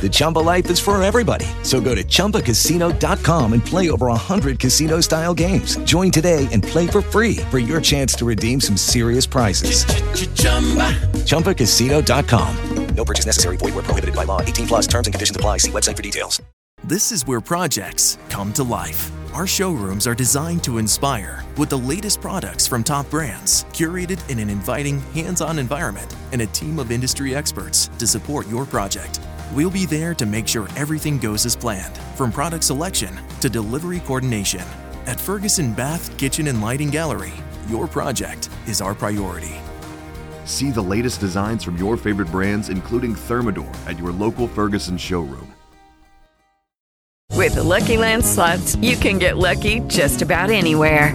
The Chumba life is for everybody. So go to ChumbaCasino.com and play over 100 casino style games. Join today and play for free for your chance to redeem some serious prizes. ChumbaCasino.com. No purchase necessary. Void where prohibited by law. 18 plus terms and conditions apply. See website for details. This is where projects come to life. Our showrooms are designed to inspire with the latest products from top brands, curated in an inviting, hands on environment, and a team of industry experts to support your project. We'll be there to make sure everything goes as planned, from product selection to delivery coordination. At Ferguson Bath, Kitchen, and Lighting Gallery, your project is our priority. See the latest designs from your favorite brands, including Thermador, at your local Ferguson showroom. With the Lucky Land slots, you can get lucky just about anywhere.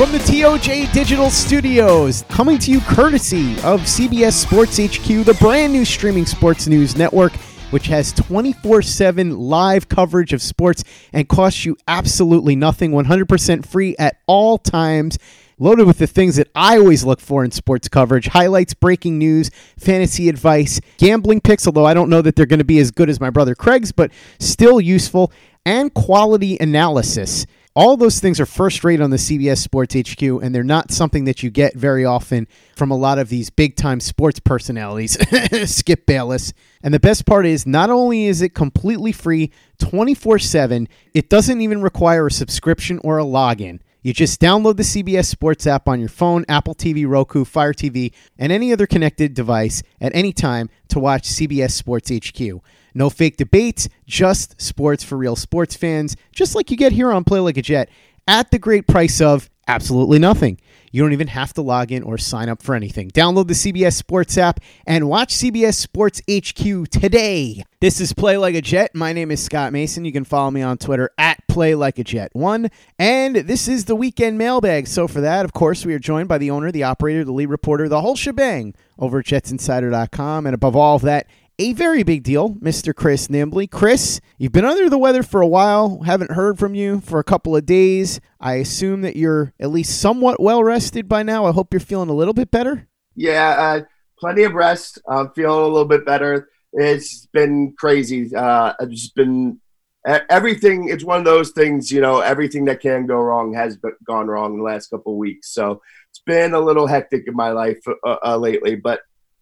From the TOJ Digital Studios, coming to you courtesy of CBS Sports HQ, the brand new streaming sports news network, which has 24 7 live coverage of sports and costs you absolutely nothing, 100% free at all times. Loaded with the things that I always look for in sports coverage highlights, breaking news, fantasy advice, gambling picks, although I don't know that they're going to be as good as my brother Craig's, but still useful, and quality analysis. All those things are first rate on the CBS Sports HQ, and they're not something that you get very often from a lot of these big time sports personalities. Skip Bayless. And the best part is, not only is it completely free 24 7, it doesn't even require a subscription or a login. You just download the CBS Sports app on your phone, Apple TV, Roku, Fire TV, and any other connected device at any time to watch CBS Sports HQ. No fake debates, just sports for real sports fans, just like you get here on Play Like a Jet, at the great price of absolutely nothing. You don't even have to log in or sign up for anything. Download the CBS Sports app and watch CBS Sports HQ today. This is Play Like a Jet. My name is Scott Mason. You can follow me on Twitter at Play Like a Jet One. And this is the weekend mailbag. So for that, of course, we are joined by the owner, the operator, the lead reporter, the whole shebang over at JetsInsider.com. And above all of that, a very big deal, Mr. Chris Nimbley. Chris, you've been under the weather for a while, haven't heard from you for a couple of days. I assume that you're at least somewhat well rested by now. I hope you're feeling a little bit better. Yeah, uh, plenty of rest. I'm feeling a little bit better. It's been crazy. Uh, just been everything. It's one of those things, you know, everything that can go wrong has gone wrong in the last couple of weeks. So it's been a little hectic in my life uh, uh, lately, but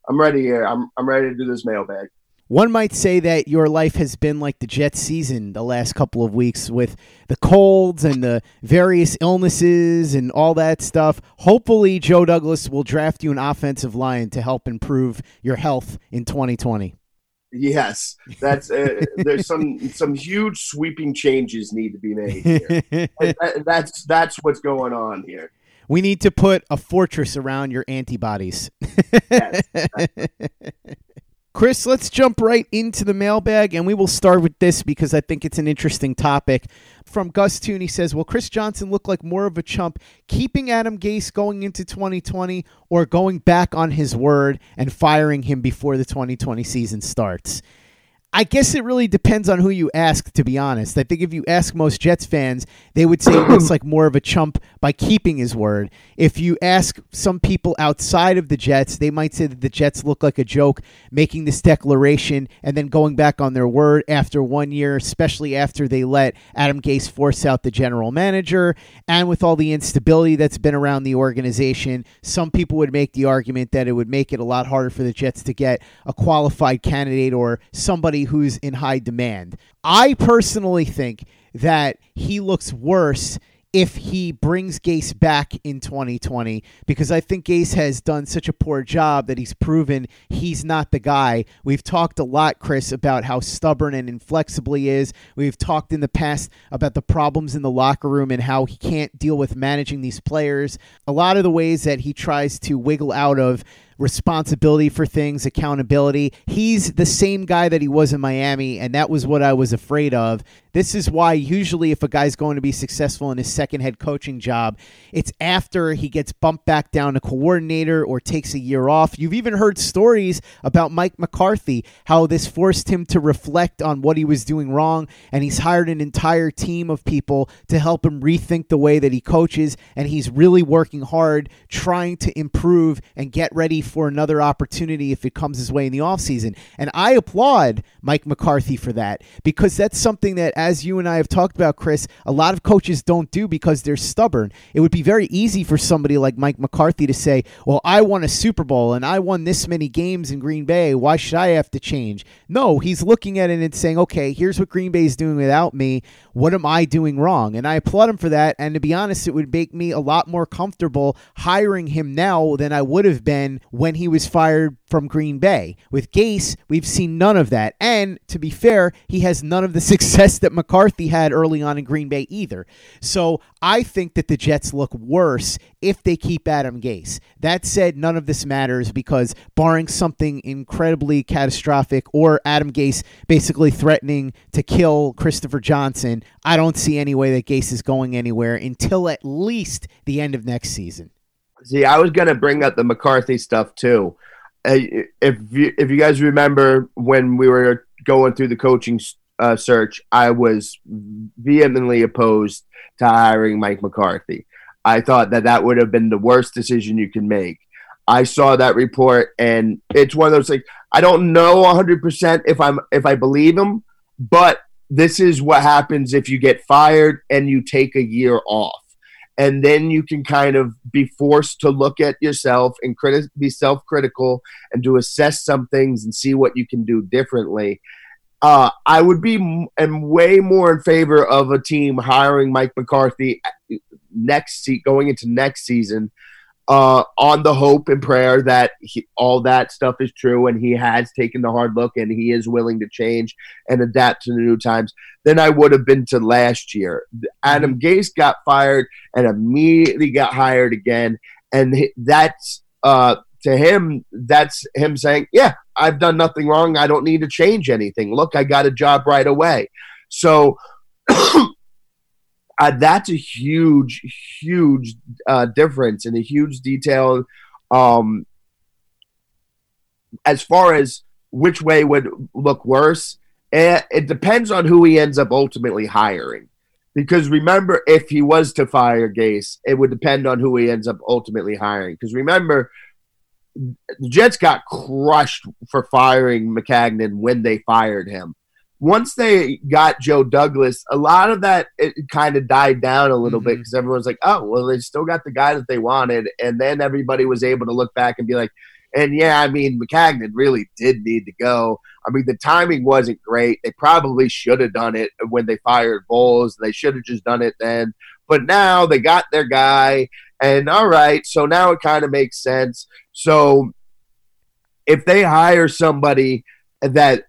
I'm ready here. I'm I'm ready to do this mailbag. One might say that your life has been like the Jets season the last couple of weeks with the colds and the various illnesses and all that stuff. Hopefully, Joe Douglas will draft you an offensive line to help improve your health in 2020. Yes, that's uh, there's some some huge sweeping changes need to be made. Here. that, that's that's what's going on here. We need to put a fortress around your antibodies. Yes. Chris, let's jump right into the mailbag, and we will start with this because I think it's an interesting topic. from Gus Tooney says, Will Chris Johnson look like more of a chump keeping Adam Gase going into 2020 or going back on his word and firing him before the 2020 season starts? I guess it really depends on who you ask, to be honest. I think if you ask most Jets fans, they would say it looks like more of a chump by keeping his word. If you ask some people outside of the Jets, they might say that the Jets look like a joke making this declaration and then going back on their word after one year, especially after they let Adam Gase force out the general manager. And with all the instability that's been around the organization, some people would make the argument that it would make it a lot harder for the Jets to get a qualified candidate or somebody who's in high demand. I personally think that he looks worse if he brings Gase back in 2020 because I think Gase has done such a poor job that he's proven he's not the guy. We've talked a lot, Chris, about how stubborn and inflexible he is. We've talked in the past about the problems in the locker room and how he can't deal with managing these players. A lot of the ways that he tries to wiggle out of responsibility for things, accountability. He's the same guy that he was in Miami, and that was what I was afraid of. This is why usually if a guy's going to be successful in his second head coaching job, it's after he gets bumped back down to coordinator or takes a year off. You've even heard stories about Mike McCarthy, how this forced him to reflect on what he was doing wrong, and he's hired an entire team of people to help him rethink the way that he coaches, and he's really working hard trying to improve and get ready for another opportunity if it comes his way in the offseason. And I applaud Mike McCarthy for that because that's something that, as you and I have talked about, Chris, a lot of coaches don't do because they're stubborn. It would be very easy for somebody like Mike McCarthy to say, Well, I won a Super Bowl and I won this many games in Green Bay. Why should I have to change? No, he's looking at it and saying, Okay, here's what Green Bay is doing without me. What am I doing wrong? And I applaud him for that. And to be honest, it would make me a lot more comfortable hiring him now than I would have been when he was fired from Green Bay. With Gase, we've seen none of that. And to be fair, he has none of the success that McCarthy had early on in Green Bay either. So I think that the Jets look worse if they keep Adam Gase. That said, none of this matters because barring something incredibly catastrophic or Adam Gase basically threatening to kill Christopher Johnson, I don't see any way that Gase is going anywhere until at least the end of next season. See, I was going to bring up the McCarthy stuff too. Uh, if you, if you guys remember when we were going through the coaching uh, search, I was vehemently opposed to hiring Mike McCarthy. I thought that that would have been the worst decision you can make. I saw that report, and it's one of those like I don't know 100 percent if I'm if I believe him, but this is what happens if you get fired and you take a year off. And then you can kind of be forced to look at yourself and criti- be self-critical and to assess some things and see what you can do differently. Uh, I would be m- am way more in favor of a team hiring Mike McCarthy uh, next se- going into next season uh, on the hope and prayer that he, all that stuff is true and he has taken the hard look and he is willing to change and adapt to the new times than I would have been to last year. Adam mm-hmm. Gase got fired and immediately got hired again, and that's uh, to him. That's him saying, "Yeah, I've done nothing wrong. I don't need to change anything. Look, I got a job right away." So. uh, that's a huge, huge uh, difference and a huge detail. Um, as far as which way would look worse, it, it depends on who he ends up ultimately hiring. Because remember, if he was to fire Gase, it would depend on who he ends up ultimately hiring. Because remember, the Jets got crushed for firing Maccagnan when they fired him once they got Joe Douglas, a lot of that it kind of died down a little mm-hmm. bit because everyone's like, "Oh, well, they still got the guy that they wanted," and then everybody was able to look back and be like, "And yeah, I mean, Maccagnan really did need to go. I mean, the timing wasn't great. They probably should have done it when they fired Bowles. They should have just done it then. But now they got their guy, and all right, so now it kind of makes sense. So if they hire somebody." That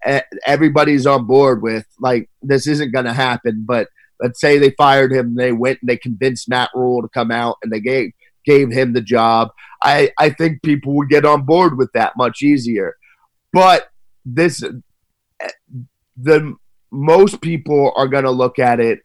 everybody's on board with. Like this isn't going to happen, but let's say they fired him, they went and they convinced Matt Rhule to come out and they gave gave him the job. I I think people would get on board with that much easier. But this eh, the most people are going to look at it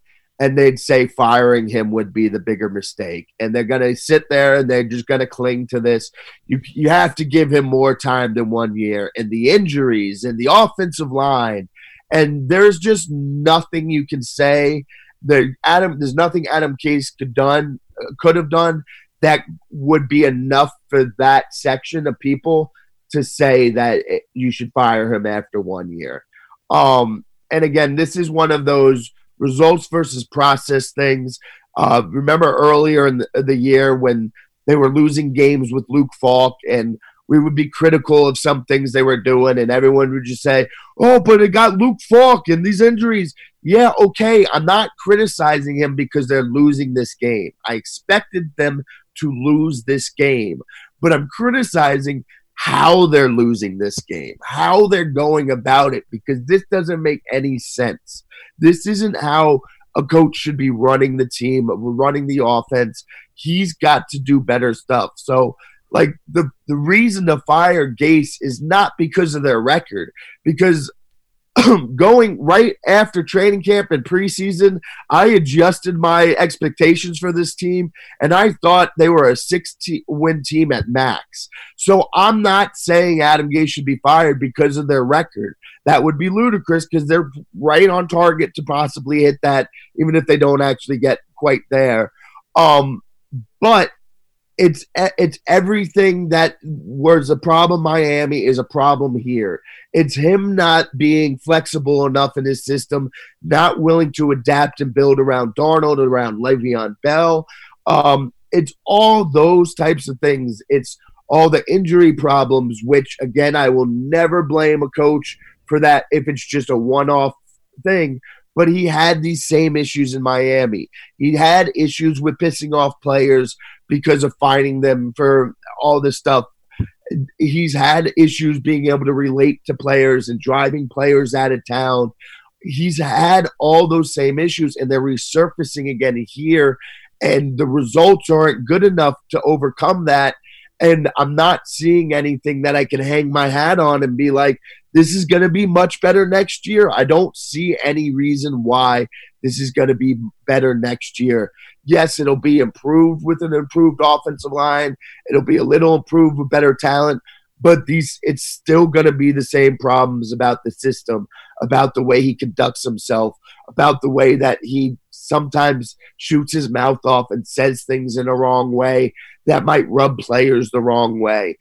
and they'd say firing him would be the bigger mistake. And they're going to sit there and they're just going to cling to this. You, you have to give him more time than one year. And the injuries and the offensive line. And there's just nothing you can say. The Adam, there's nothing Adam Gase could done could have done that would be enough for that section of people to say that you should fire him after one year. Um, and again, this is one of those results versus process things. Uh, remember earlier in the, the, year when they were losing games with Luke Falk, and we would be critical of some things they were doing, and everyone would just say, "Oh, but it got Luke Falk and these injuries." Yeah, okay, I'm not criticizing him because they're losing this game. I expected them to lose this game, but I'm criticizing how they're losing this game, how they're going about it, because this doesn't make any sense. This isn't how a coach should be running the team, running the offense. He's got to do better stuff. So, like the the reason to fire Gase is not because of their record, because going right after training camp and preseason, I adjusted my expectations for this team, and I thought they were a six win team at max. So I'm not saying Adam Gase should be fired because of their record. That would be ludicrous because they're right on target to possibly hit that, even if they don't actually get quite there. Um, but it's it's everything that was a problem Miami is a problem here. It's him not being flexible enough in his system, not willing to adapt and build around Darnold, around Le'Veon Bell. Um, it's all those types of things. It's all the injury problems, which again I will never blame a coach for that if it's just a one-off thing but he had these same issues in Miami. He had issues with pissing off players because of fining them for all this stuff. He's had issues being able to relate to players and driving players out of town. He's had all those same issues, and they're resurfacing again here. And the results aren't good enough to overcome that. And I'm not seeing anything that I can hang my hat on and be like, this is going to be much better next year. I don't see any reason why this is going to be better next year. Yes, it'll be improved with an improved offensive line. It'll be a little improved with better talent, but these it's still going to be the same problems about the system, about the way he conducts himself, about the way that he sometimes shoots his mouth off and says things in a wrong way that might rub players the wrong way.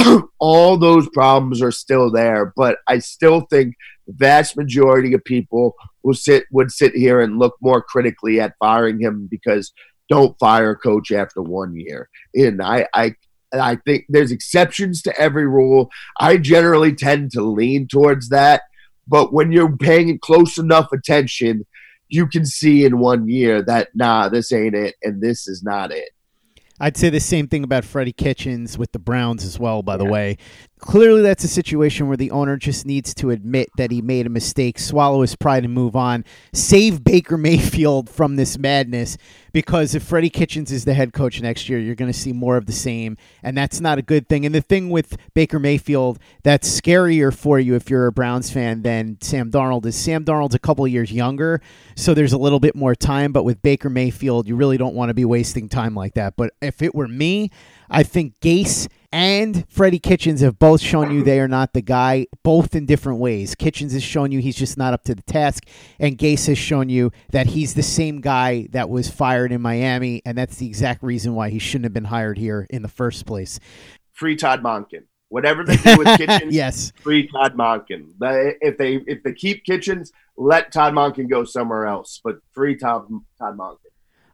All those problems are still there, but I still think the vast majority of people will sit would sit here and look more critically at firing him because don't fire a coach after one year. And I, I I think there's exceptions to every rule. I generally tend to lean towards that, but when you're paying close enough attention, you can see in one year that nah, this ain't it, and this is not it. I'd say the same thing about Freddie Kitchens with the Browns as well, by yeah. the way. Clearly, that's a situation where the owner just needs to admit that he made a mistake, swallow his pride, and move on. Save Baker Mayfield from this madness because if Freddie Kitchens is the head coach next year, you're going to see more of the same, and that's not a good thing. And the thing with Baker Mayfield that's scarier for you if you're a Browns fan than Sam Darnold is Sam Darnold's a couple years younger, so there's a little bit more time. But with Baker Mayfield, you really don't want to be wasting time like that. But if it were me, I think Gase and Freddie Kitchens have both shown you they are not the guy, both in different ways. Kitchens has shown you he's just not up to the task, and Gase has shown you that he's the same guy that was fired in Miami, and that's the exact reason why he shouldn't have been hired here in the first place. Free Todd Monken. Whatever they do with Kitchens, yes, free Todd Monken. If they if they keep Kitchens, let Todd Monken go somewhere else, but free Todd Todd Monken.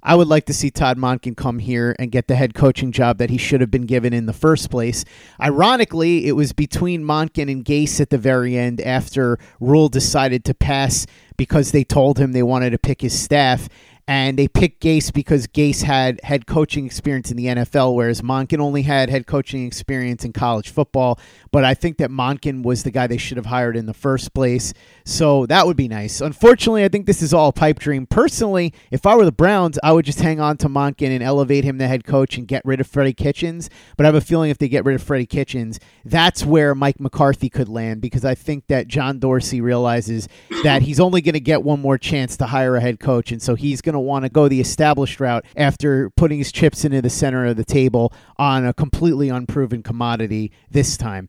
I would like to see Todd Monken come here and get the head coaching job that he should have been given in the first place. Ironically, it was between Monken and Gase at the very end after Rhule decided to pass because they told him they wanted to pick his staff. And they picked Gase because Gase had head coaching experience in the NFL, whereas Monken only had head coaching experience in college football. But I think that Monken was the guy they should have hired in the first place. So that would be nice. Unfortunately, I think this is all a pipe dream. Personally, if I were the Browns, I would just hang on to Monken and elevate him to head coach and get rid of Freddie Kitchens. But I have a feeling if they get rid of Freddie Kitchens, that's where Mike McCarthy could land because I think that John Dorsey realizes that he's only going to get one more chance to hire a head coach. And so he's going to want to go the established route after putting his chips into the center of the table on a completely unproven commodity this time.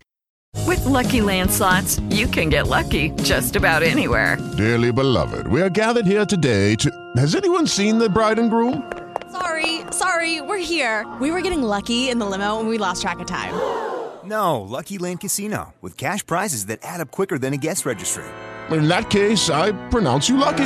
With lucky landslots, you can get lucky just about anywhere. Dearly beloved, we are gathered here today to. Has anyone seen the bride and groom? Sorry, sorry, we're here. We were getting lucky in the limo and we lost track of time. No, Lucky Land Casino, with cash prizes that add up quicker than a guest registry. In that case, I pronounce you lucky.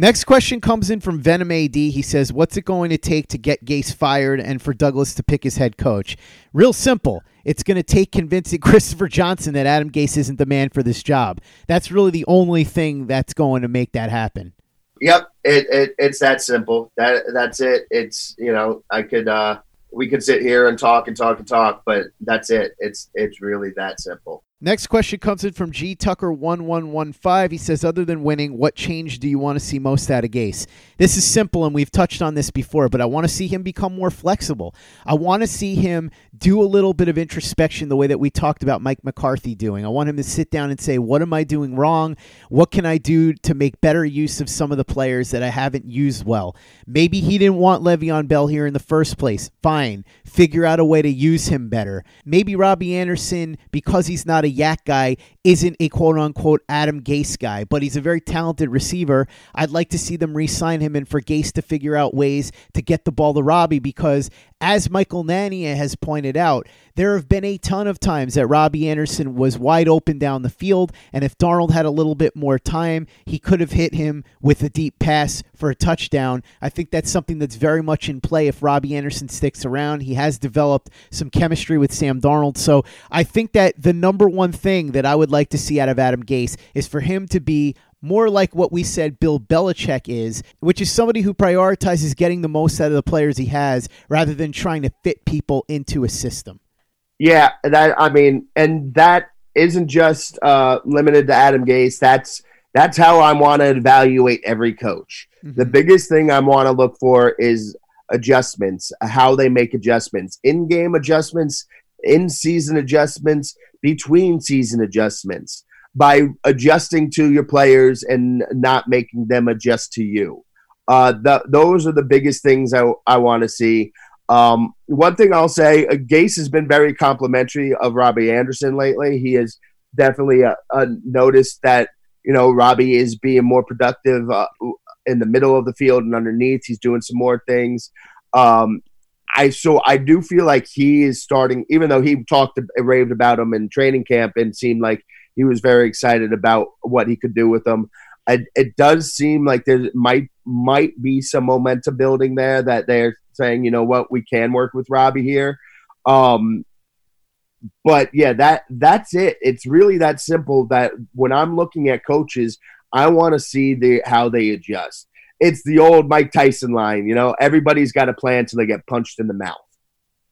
Next question comes in from Venom AD. He says, What's it going to take to get Gase fired and for Douglas to pick his head coach? Real simple. It's going to take convincing Christopher Johnson that Adam Gase isn't the man for this job. That's really the only thing that's going to make that happen. Yep, it, it it's that simple. That that's it. It's you know I could uh we could sit here and talk and talk and talk, but that's it. It's it's really that simple. Next question comes in from G Tucker one one one five. He says, "Other than winning, what change do you want to see most out of Gase?" This is simple, and we've touched on this before, but I want to see him become more flexible. I want to see him do a little bit of introspection, the way that we talked about Mike McCarthy doing. I want him to sit down and say, "What am I doing wrong? What can I do to make better use of some of the players that I haven't used well?" Maybe he didn't want Le'Veon Bell here in the first place. Fine, figure out a way to use him better. Maybe Robbie Anderson, because he's not a yak guy isn't a quote unquote Adam Gase guy, but he's a very talented receiver. I'd like to see them re sign him and for Gase to figure out ways to get the ball to Robbie because, as Michael Nania has pointed out, there have been a ton of times that Robbie Anderson was wide open down the field, and if Darnold had a little bit more time, he could have hit him with a deep pass for a touchdown. I think that's something that's very much in play if Robbie Anderson sticks around. He has developed some chemistry with Sam Darnold, so I think that the number one thing that I would like to see out of Adam Gase is for him to be more like what we said Bill Belichick is, which is somebody who prioritizes getting the most out of the players he has rather than trying to fit people into a system. Yeah, that I mean, and that isn't just uh, limited to Adam Gase. That's that's how I want to evaluate every coach. Mm-hmm. The biggest thing I want to look for is adjustments, how they make adjustments, in-game adjustments, in-season adjustments, between season adjustments by adjusting to your players and not making them adjust to you. Uh, the, those are the biggest things I, I want to see. Um, one thing I'll say, uh, Gase has been very complimentary of Robbie Anderson lately. He has definitely uh, uh, noticed that you know Robbie is being more productive uh, in the middle of the field and underneath. He's doing some more things. Um, I so I do feel like he is starting, even though he talked raved about him in training camp and seemed like he was very excited about what he could do with them. It, it does seem like there might might be some momentum building there that they're saying, you know what, we can work with Robbie here. Um, but yeah, that that's it. It's really that simple. That when I'm looking at coaches, I want to see the how they adjust. It's the old Mike Tyson line, you know. Everybody's got a plan till they get punched in the mouth.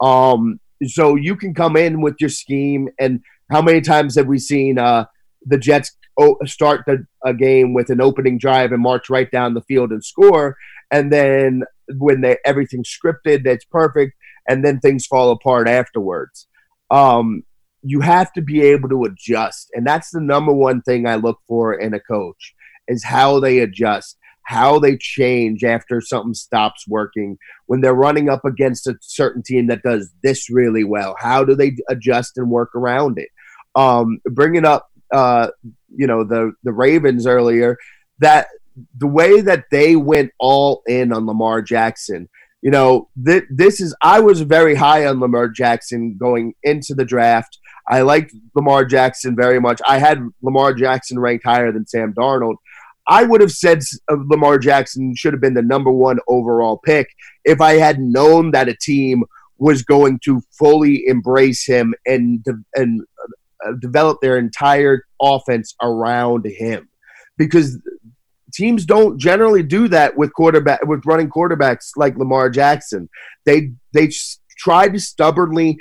Um, so you can come in with your scheme, and how many times have we seen uh, the Jets start the, a game with an opening drive and march right down the field and score, and then when they everything's scripted, that's perfect, and then things fall apart afterwards. Um, you have to be able to adjust, and that's the number one thing I look for in a coach is how they adjust. How they change after something stops working when they're running up against a certain team that does this really well. How do they adjust and work around it? Um, bringing up, uh, you know, the the Ravens earlier, that the way that they went all in on Lamar Jackson. You know, th- this is I was very high on Lamar Jackson going into the draft. I liked Lamar Jackson very much. I had Lamar Jackson ranked higher than Sam Darnold. I would have said Lamar Jackson should have been the number one overall pick if I had known that a team was going to fully embrace him and and uh, develop their entire offense around him, because teams don't generally do that with quarterback with running quarterbacks like Lamar Jackson. They they try to stubbornly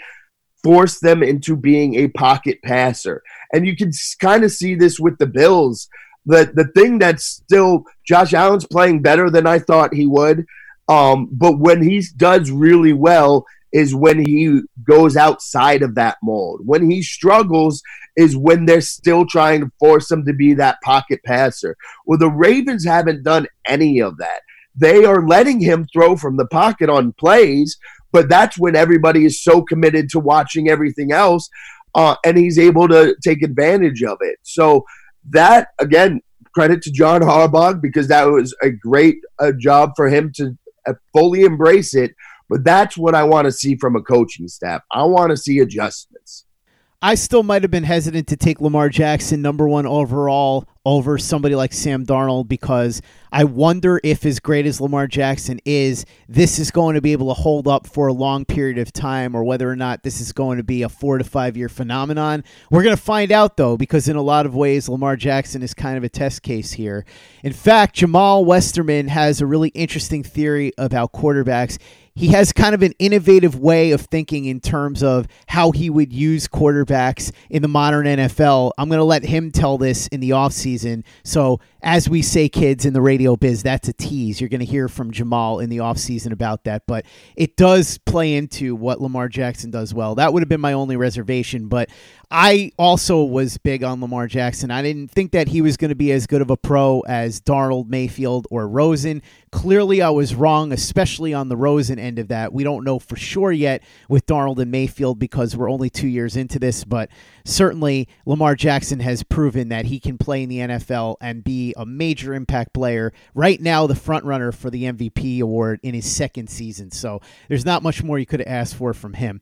force them into being a pocket passer. And you can kind of see this with the Bills. The the thing that's still Josh Allen's playing better than I thought he would. Um, but when he does really well is when he goes outside of that mold. When he struggles is when they're still trying to force him to be that pocket passer. Well, the Ravens haven't done any of that. They are letting him throw from the pocket on plays, but that's when everybody is so committed to watching everything else, uh, and he's able to take advantage of it. So that again, credit to John Harbaugh because that was a great uh, job for him to uh, fully embrace it. But that's what I want to see from a coaching staff. I want to see adjustments. I still might have been hesitant to take Lamar Jackson number one overall over somebody like Sam Darnold because I wonder if, as great as Lamar Jackson is, this is going to be able to hold up for a long period of time or whether or not this is going to be a four to five year phenomenon. We're going to find out, though, because in a lot of ways, Lamar Jackson is kind of a test case here. In fact, Jamal Westerman has a really interesting theory about quarterbacks he has kind of an innovative way of thinking in terms of how he would use quarterbacks in the modern NFL. I'm going to let him tell this in the offseason. So, as we say, kids in the radio biz, that's a tease. You're going to hear from Jamal in the offseason about that. But it does play into what Lamar Jackson does well. That would have been my only reservation. But I also was big on Lamar Jackson. I didn't think that he was going to be as good of a pro as Darnold, Mayfield, or Rosen. Clearly, I was wrong, especially on the Rosen of that. We don't know for sure yet with Darnold and Mayfield because we're only two years into this, but certainly Lamar Jackson has proven that he can play in the NFL and be a major impact player. Right now, the front runner for the MVP award in his second season. So there's not much more you could have asked for from him.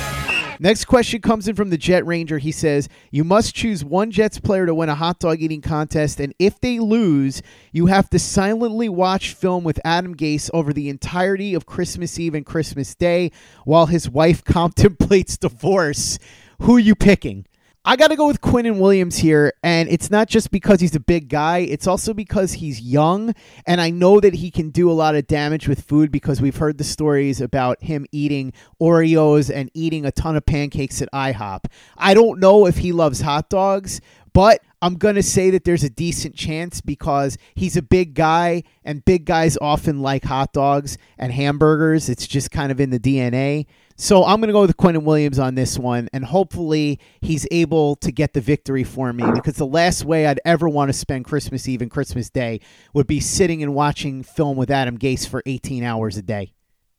Next question comes in from the Jet Ranger. He says, You must choose one Jets player to win a hot dog eating contest, and if they lose, you have to silently watch film with Adam Gase over the entirety of Christmas Eve and Christmas Day while his wife contemplates divorce. Who are you picking? I got to go with Quinnen Williams here, and it's not just because he's a big guy, it's also because he's young, and I know that he can do a lot of damage with food because we've heard the stories about him eating Oreos and eating a ton of pancakes at IHOP. I don't know if he loves hot dogs, but I'm going to say that there's a decent chance because he's a big guy, and big guys often like hot dogs and hamburgers. It's just kind of in the DNA. So I'm going to go with Quinnen Williams on this one, and hopefully he's able to get the victory for me because the last way I'd ever want to spend Christmas Eve and Christmas Day would be sitting and watching film with Adam Gase for 18 hours a day.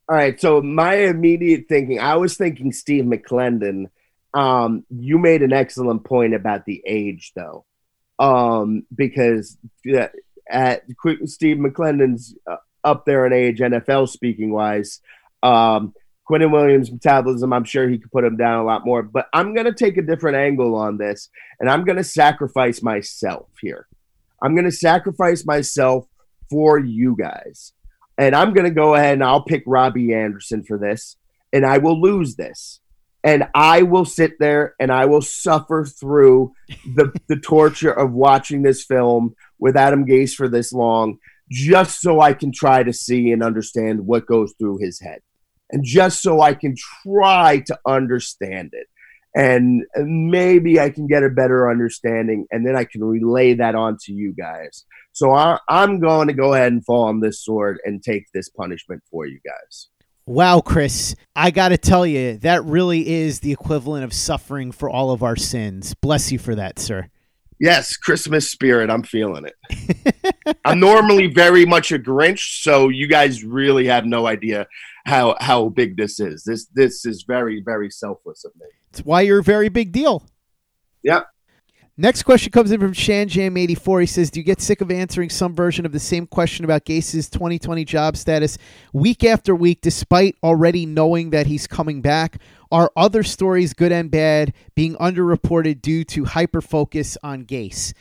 All right, so my immediate thinking, I was thinking Steve McLendon. Um, you made an excellent point about the age, though. um, because at Steve McLendon's uh, up there in age, NFL speaking wise. Um, Quinnen Williams' metabolism, I'm sure he could put him down a lot more. But I'm going to take a different angle on this, and I'm going to sacrifice myself here. I'm going to sacrifice myself for you guys. And I'm going to go ahead and I'll pick Robbie Anderson for this, and I will lose this. And I will sit there and I will suffer through the, the torture of watching this film with Adam Gase for this long, just so I can try to see and understand what goes through his head and just so I can try to understand it. And maybe I can get a better understanding, and then I can relay that on to you guys. So I, I'm going to go ahead and fall on this sword and take this punishment for you guys. Wow, Chris, I got to tell you, that really is the equivalent of suffering for all of our sins. Bless you for that, sir. Yes, Christmas spirit. I'm feeling it. I'm normally very much a Grinch, so you guys really have no idea how how big this is. This this is very very selfless of me. It's why you're a very big deal. Yep. Next question comes in from ShanJam84. He says, Do you get sick of answering some version of the same question about Gase's 2020 job status week after week, despite already knowing that he's coming back? Are other stories, good and bad, being underreported due to hyper focus on Gase?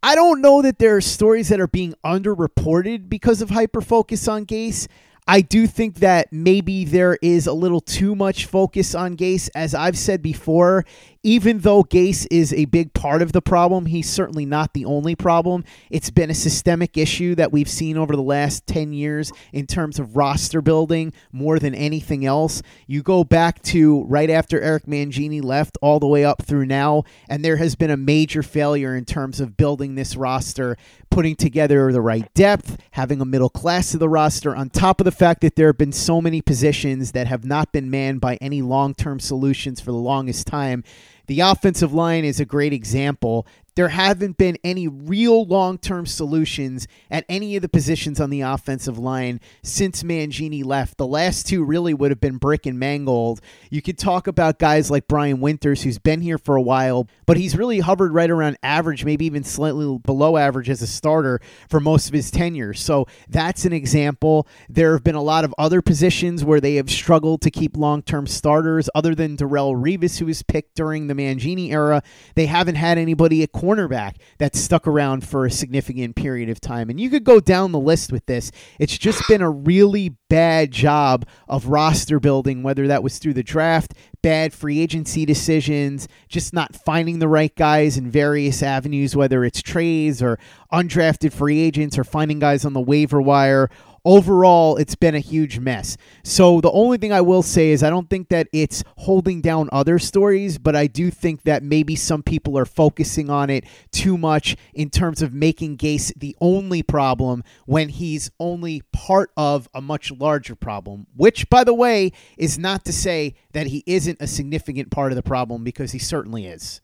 I don't know that there are stories that are being underreported because of hyper focus on Gase. I do think that maybe there is a little too much focus on Gase. As I've said before, even though Gase is a big part of the problem, he's certainly not the only problem. It's been a systemic issue that we've seen over the last 10 years in terms of roster building more than anything else. You go back to right after Eric Mangini left, all the way up through now, and there has been a major failure in terms of building this roster, putting together the right depth, having a middle class of the roster, on top of the fact that there have been so many positions that have not been manned by any long term solutions for the longest time. The offensive line is a great example there haven't been any real long term solutions at any of the positions on the offensive line since Mangini left. The last two really would have been Brick and Mangold. You could talk about guys like Brian Winters, who's been here for a while, but he's really hovered right around average, maybe even slightly below average as a starter for most of his tenure. So that's an example. There have been a lot of other positions where they have struggled to keep long term starters, other than Darrelle Revis, who was picked during the Mangini era. They haven't had anybody at cornerback that stuck around for a significant period of time. And you could go down the list with this. It's just been a really bad job of roster building, whether that was through the draft, bad free agency decisions, just not finding the right guys in various avenues, whether it's trades or undrafted free agents or finding guys on the waiver wire overall it's been a huge mess. So the only thing I will say is I don't think that it's holding down other stories, but I do think that maybe some people are focusing on it too much in terms of making Gase the only problem when he's only part of a much larger problem, which by the way is not to say that he isn't a significant part of the problem because he certainly is.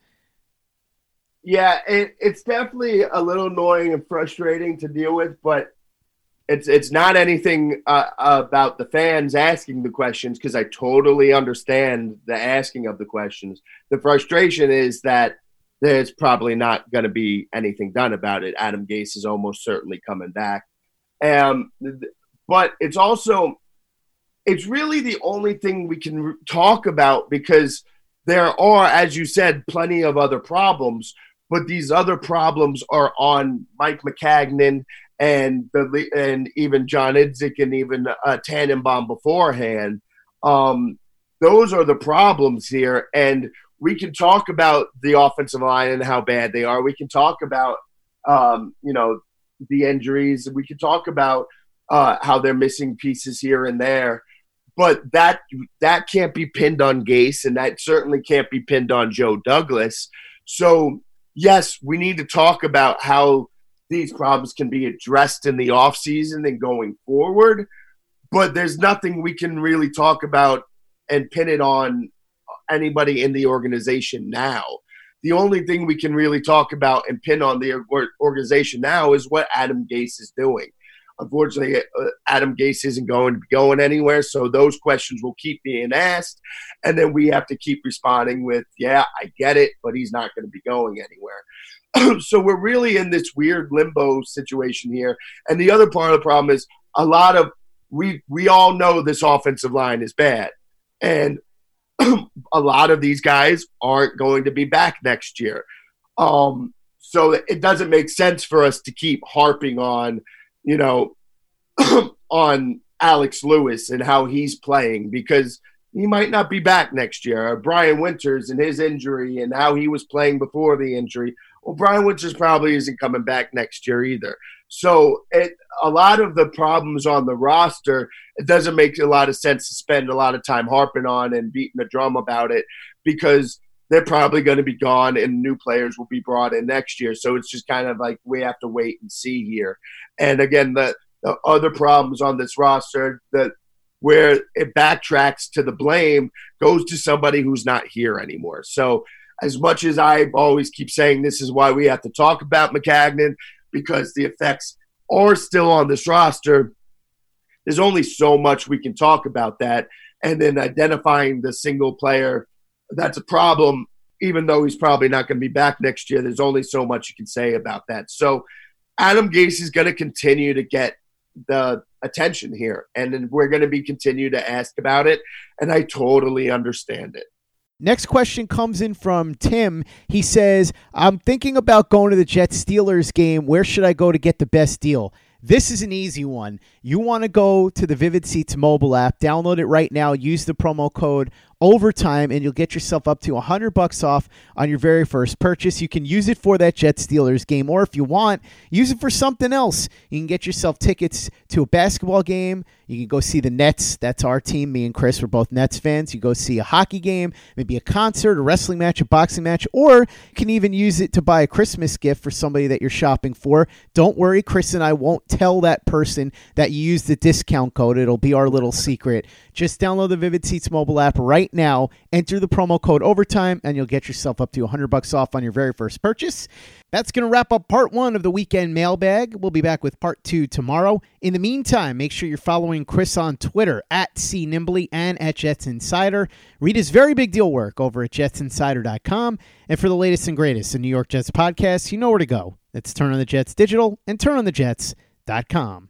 Yeah, it, it's definitely a little annoying and frustrating to deal with, but it's it's not anything uh, about the fans asking the questions because I totally understand the asking of the questions. The frustration is that there's probably not going to be anything done about it. Adam Gase is almost certainly coming back, um, but it's also it's really the only thing we can talk about because there are, as you said, plenty of other problems. But these other problems are on Mike Maccagnan and the and even John Idzik and even uh, Tannenbaum beforehand. Um, those are the problems here, and we can talk about the offensive line and how bad they are. We can talk about um, you know the injuries. We can talk about uh, how they're missing pieces here and there. But that that can't be pinned on Gase, and that certainly can't be pinned on Joe Douglas. So yes, we need to talk about how these problems can be addressed in the offseason and going forward. But there's nothing we can really talk about and pin it on anybody in the organization now. The only thing we can really talk about and pin on the organization now is what Adam Gase is doing. Unfortunately, uh, Adam Gase isn't going to be going anywhere. So those questions will keep being asked. And then we have to keep responding with, yeah, I get it, but he's not going to be going anywhere. so we're really in this weird limbo situation here. And the other part of the problem is a lot of we we all know this offensive line is bad. And a lot of these guys aren't going to be back next year. Um, so it doesn't make sense for us to keep harping on, you know, on Alex Lewis and how he's playing because he might not be back next year. Or Brian Winters and his injury and how he was playing before the injury. Well, Brian Winters probably isn't coming back next year either. So it, a lot of the problems on the roster, it doesn't make a lot of sense to spend a lot of time harping on and beating the drum about it because they're probably going to be gone and new players will be brought in next year. So it's just kind of like we have to wait and see here. And again, the, the other problems on this roster that where it backtracks to the blame goes to somebody who's not here anymore. So as much as I always keep saying this is why we have to talk about Maccagnan because the effects are still on this roster. There's only so much we can talk about that. And then identifying the single player that's a problem, even though he's probably not going to be back next year. There's only so much you can say about that. So Adam Gase is going to continue to get the attention here. And we're going to be continue to ask about it. And I totally understand it. Next question comes in from Tim. He says, I'm thinking about going to the Jets Steelers game. Where should I go to get the best deal? This is an easy one. You want to go to the Vivid Seats mobile app, download it right now, use the promo code overtime and you'll get yourself up to 100 bucks off on your very first purchase. You can use it for that Jet Steelers game or if you want, use it for something else. You can get yourself tickets to a basketball game. You can go see the Nets. That's our team. Me and Chris were both Nets fans. You go see a hockey game, maybe a concert, a wrestling match, a boxing match, or you can even use it to buy a Christmas gift for somebody that you're shopping for. Don't worry, Chris and I won't tell that person that you use the discount code. It'll be our little secret. Just download the Vivid Seats mobile app right now, enter the promo code overtime, and you'll get yourself up to 100 bucks off on your very first purchase. That's going to wrap up part one of the weekend mailbag. We'll be back with part two tomorrow. In the meantime, make sure you're following Chris on Twitter at CNimbly and at Jets Insider. Read his very big deal work over at jetsinsider.com. And for the latest and greatest in New York Jets podcasts, you know where to go. It's Turn on the Jets Digital and turn on the turnonthejets.com.